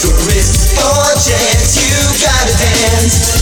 Take a risk or chance, you gotta dance.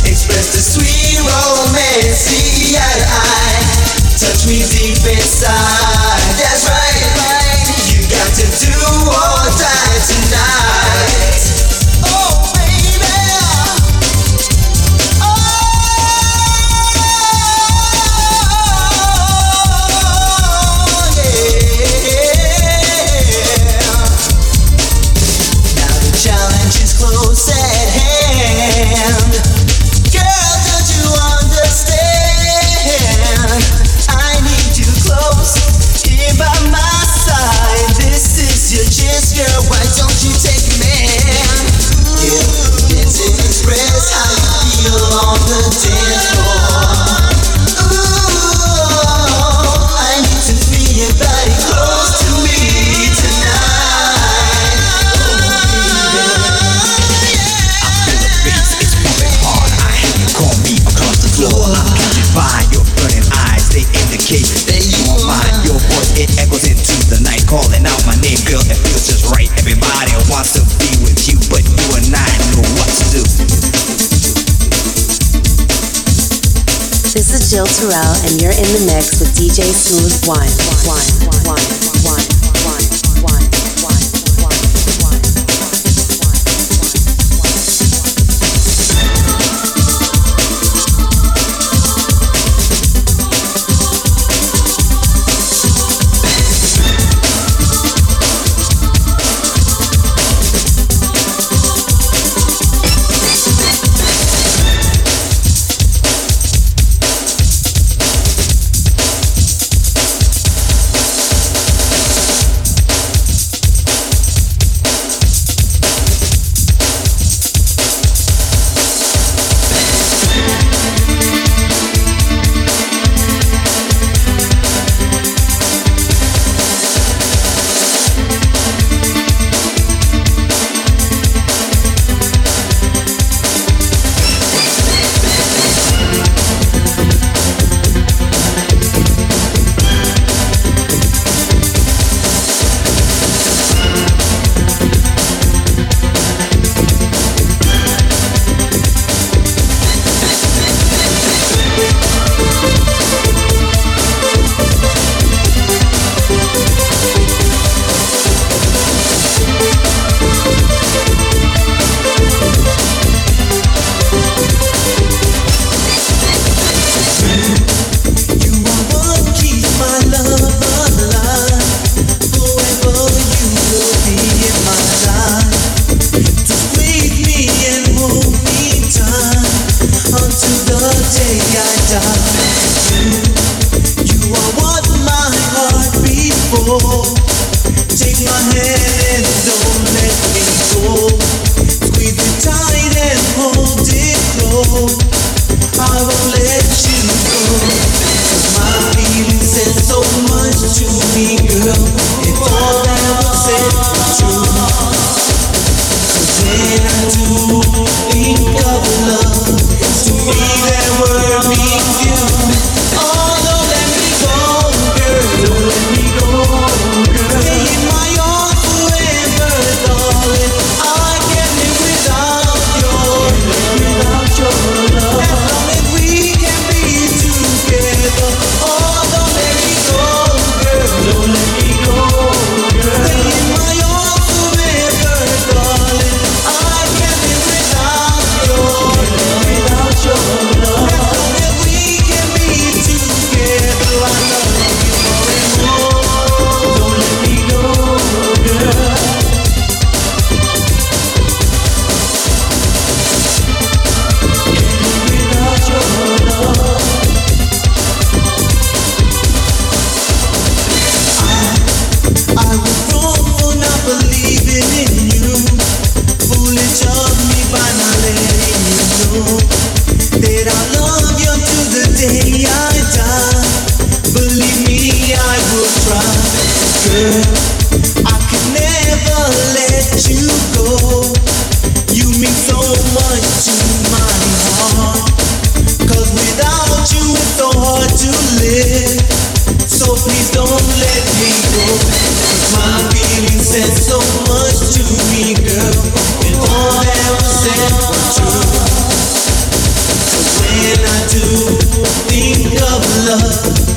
Terrell, and you're in the mix with DJ Smooth One. one, one, one. done love.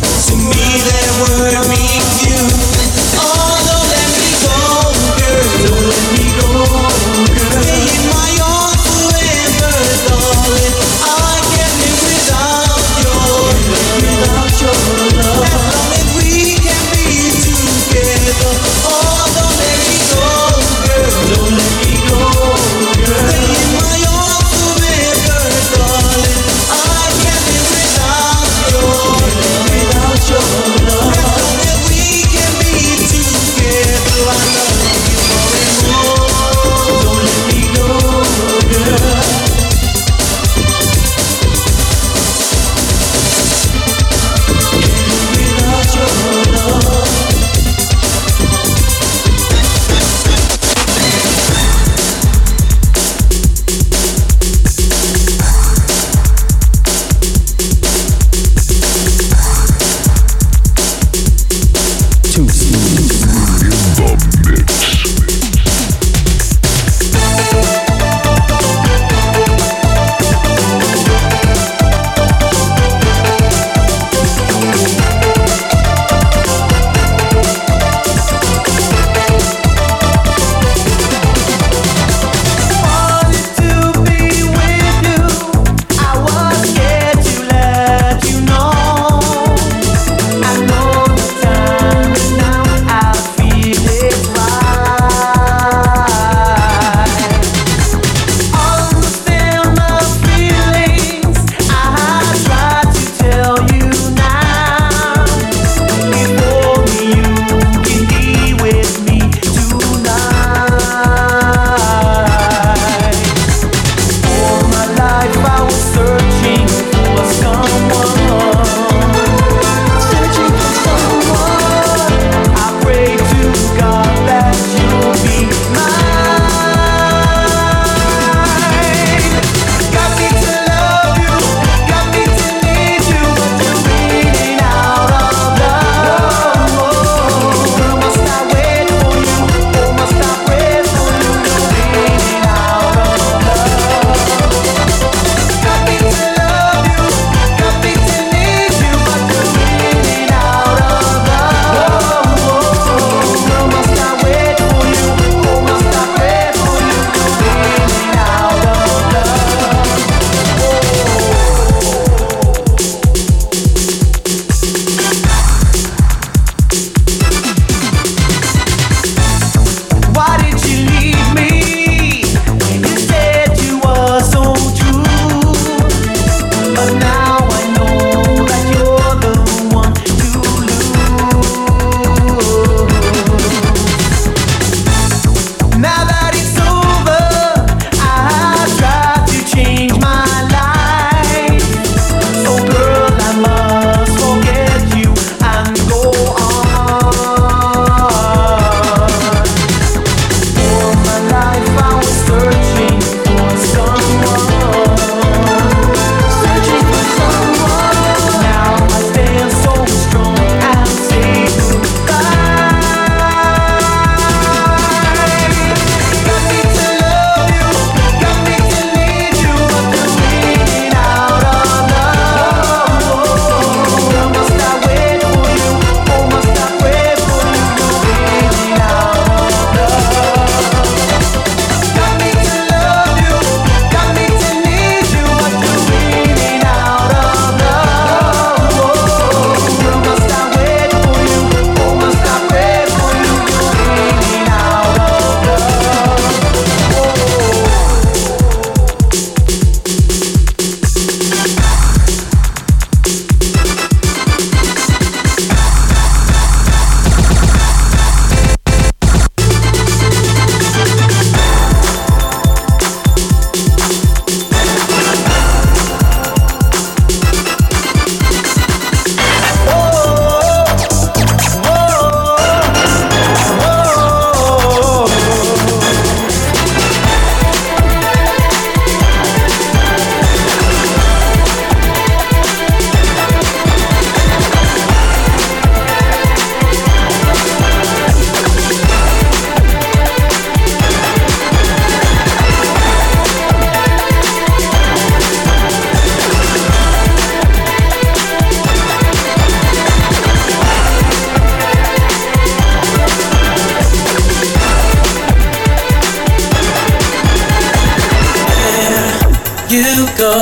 you go,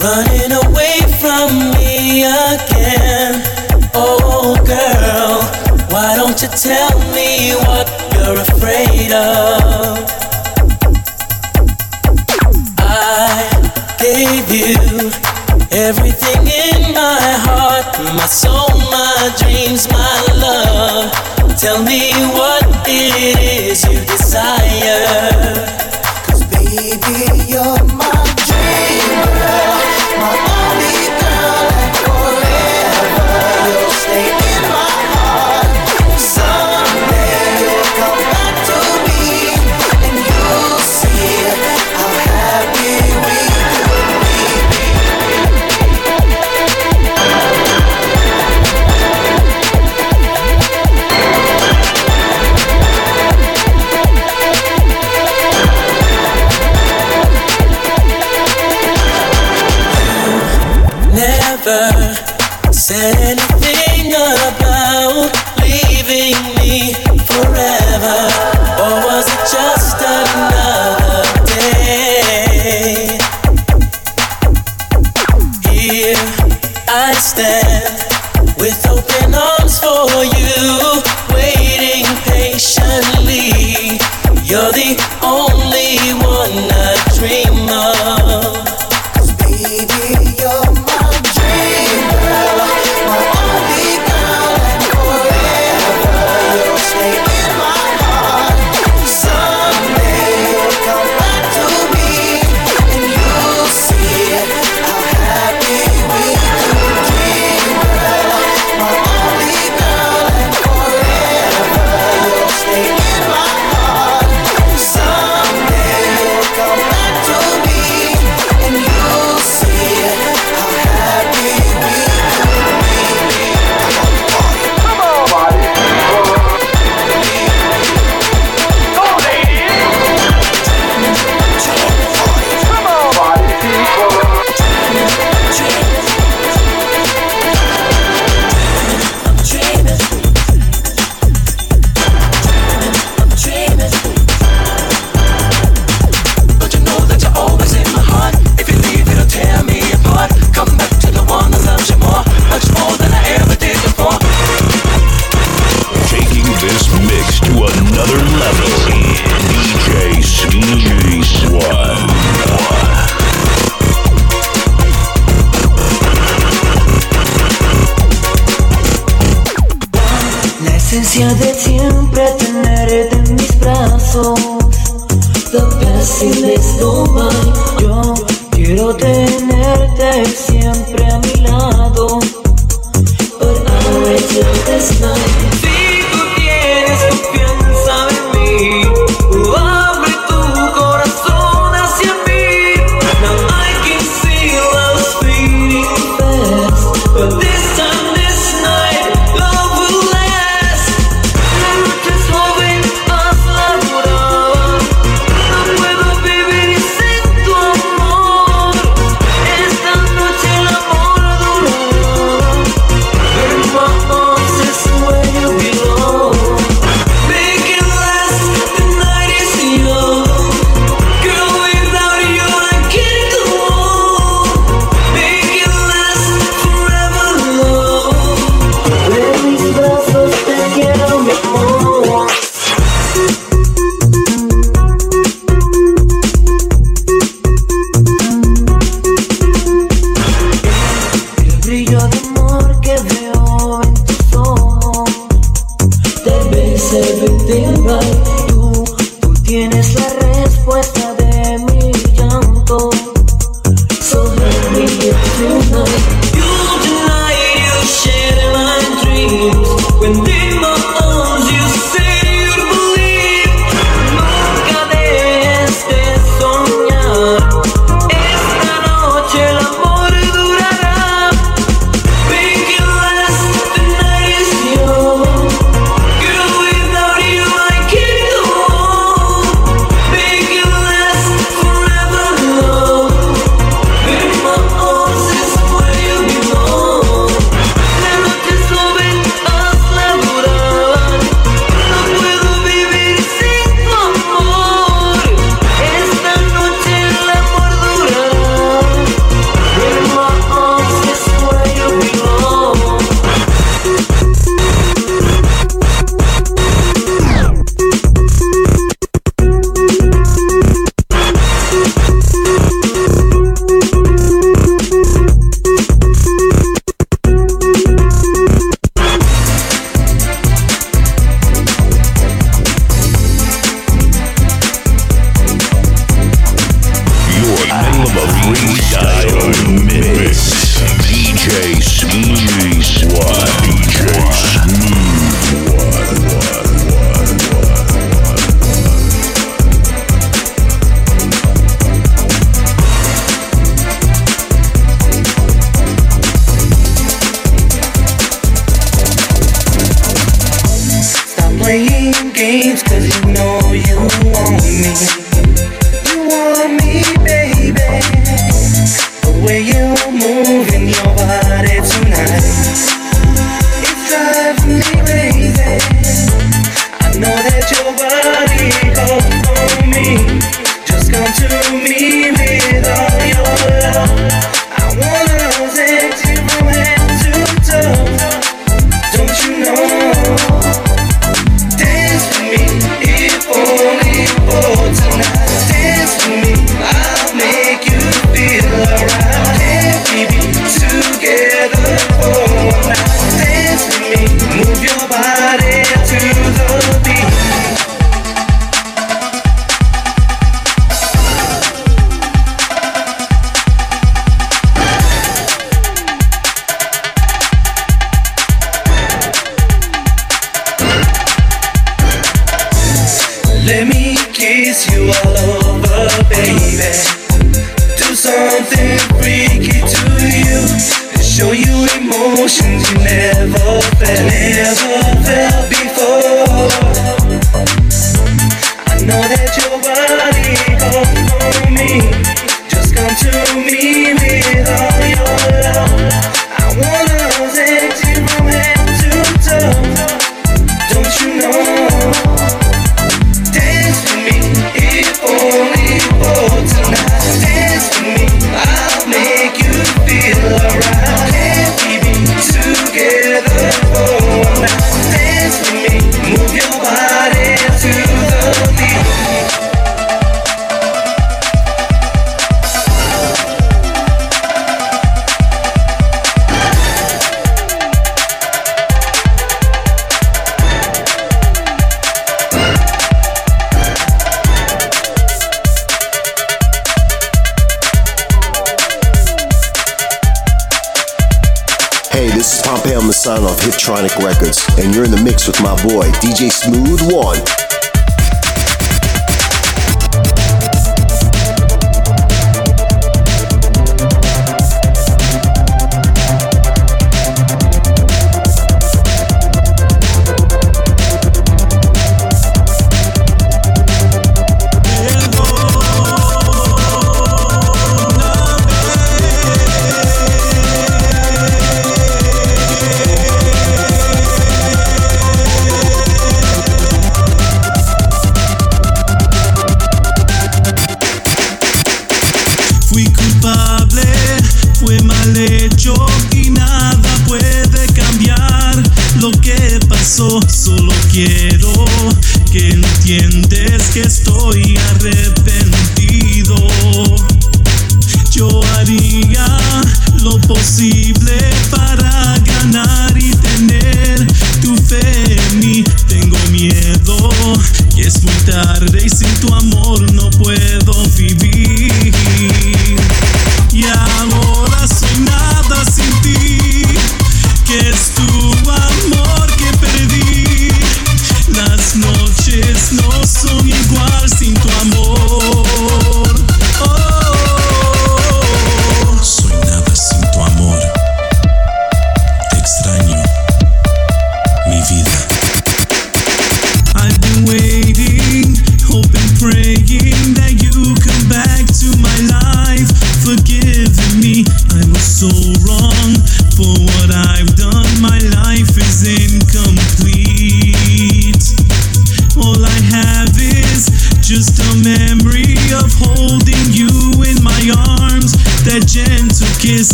running away from me again. Oh, girl, why don't you tell me what you're afraid of? I gave you everything in my heart, my soul, my dreams, my love. Tell me what it is you desire baby, you're my dream. fáciles no hay. Yo quiero tenerte siempre a mi lado. But I will do. way you break it to you and show you emotions you never felt, never felt before. I know that your body calls for me. Hey, this is Pompeo Masano of Hiptronic Records, and you're in the mix with my boy, DJ Smooth One.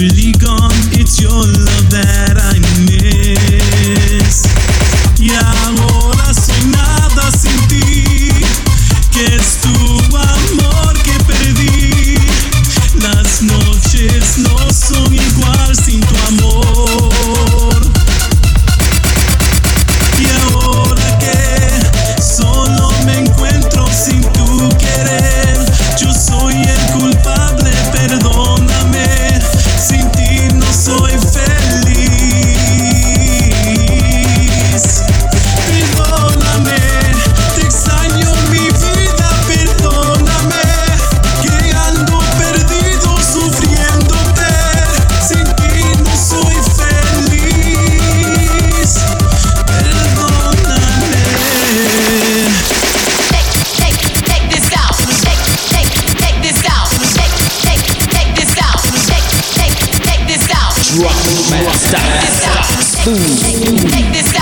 really Drop master. Take this out. Take this.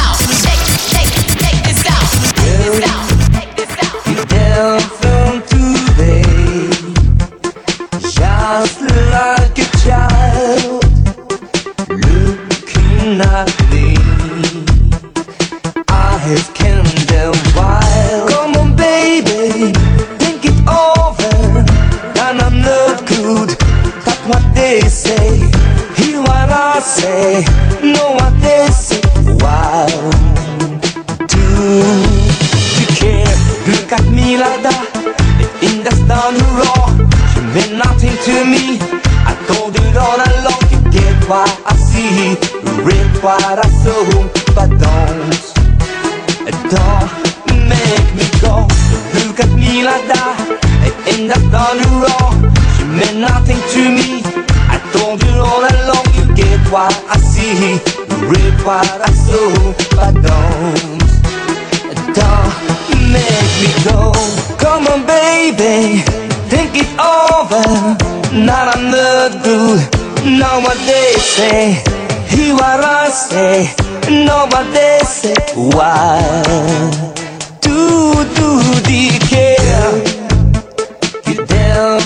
But don't, don't make me go. Come on, baby, think it over. Not the good, know what they say. Hear what I say, know what they say. Why do do the care? You down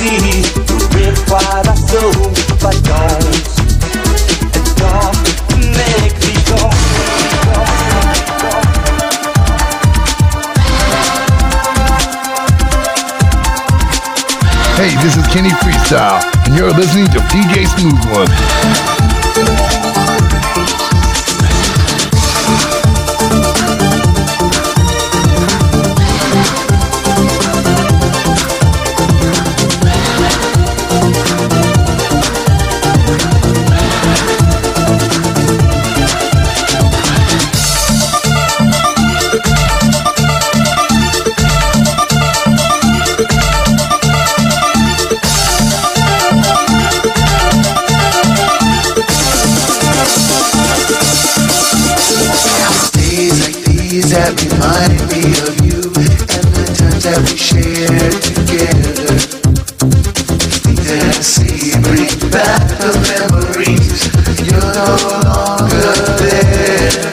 Hey, this is Kenny Freestyle, and you're listening to DJ Smooth One. See bring back the memories. You're no longer there.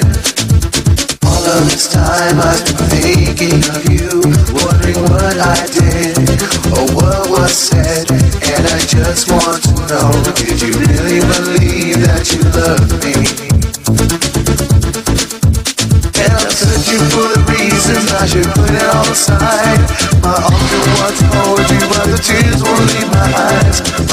All of this time I've been thinking of you, wondering what I did or what was said, and I just want to know: Did you really believe that you loved me? And I'm searching for I should put it all aside. My arms want to hold you, but the tears Thank you.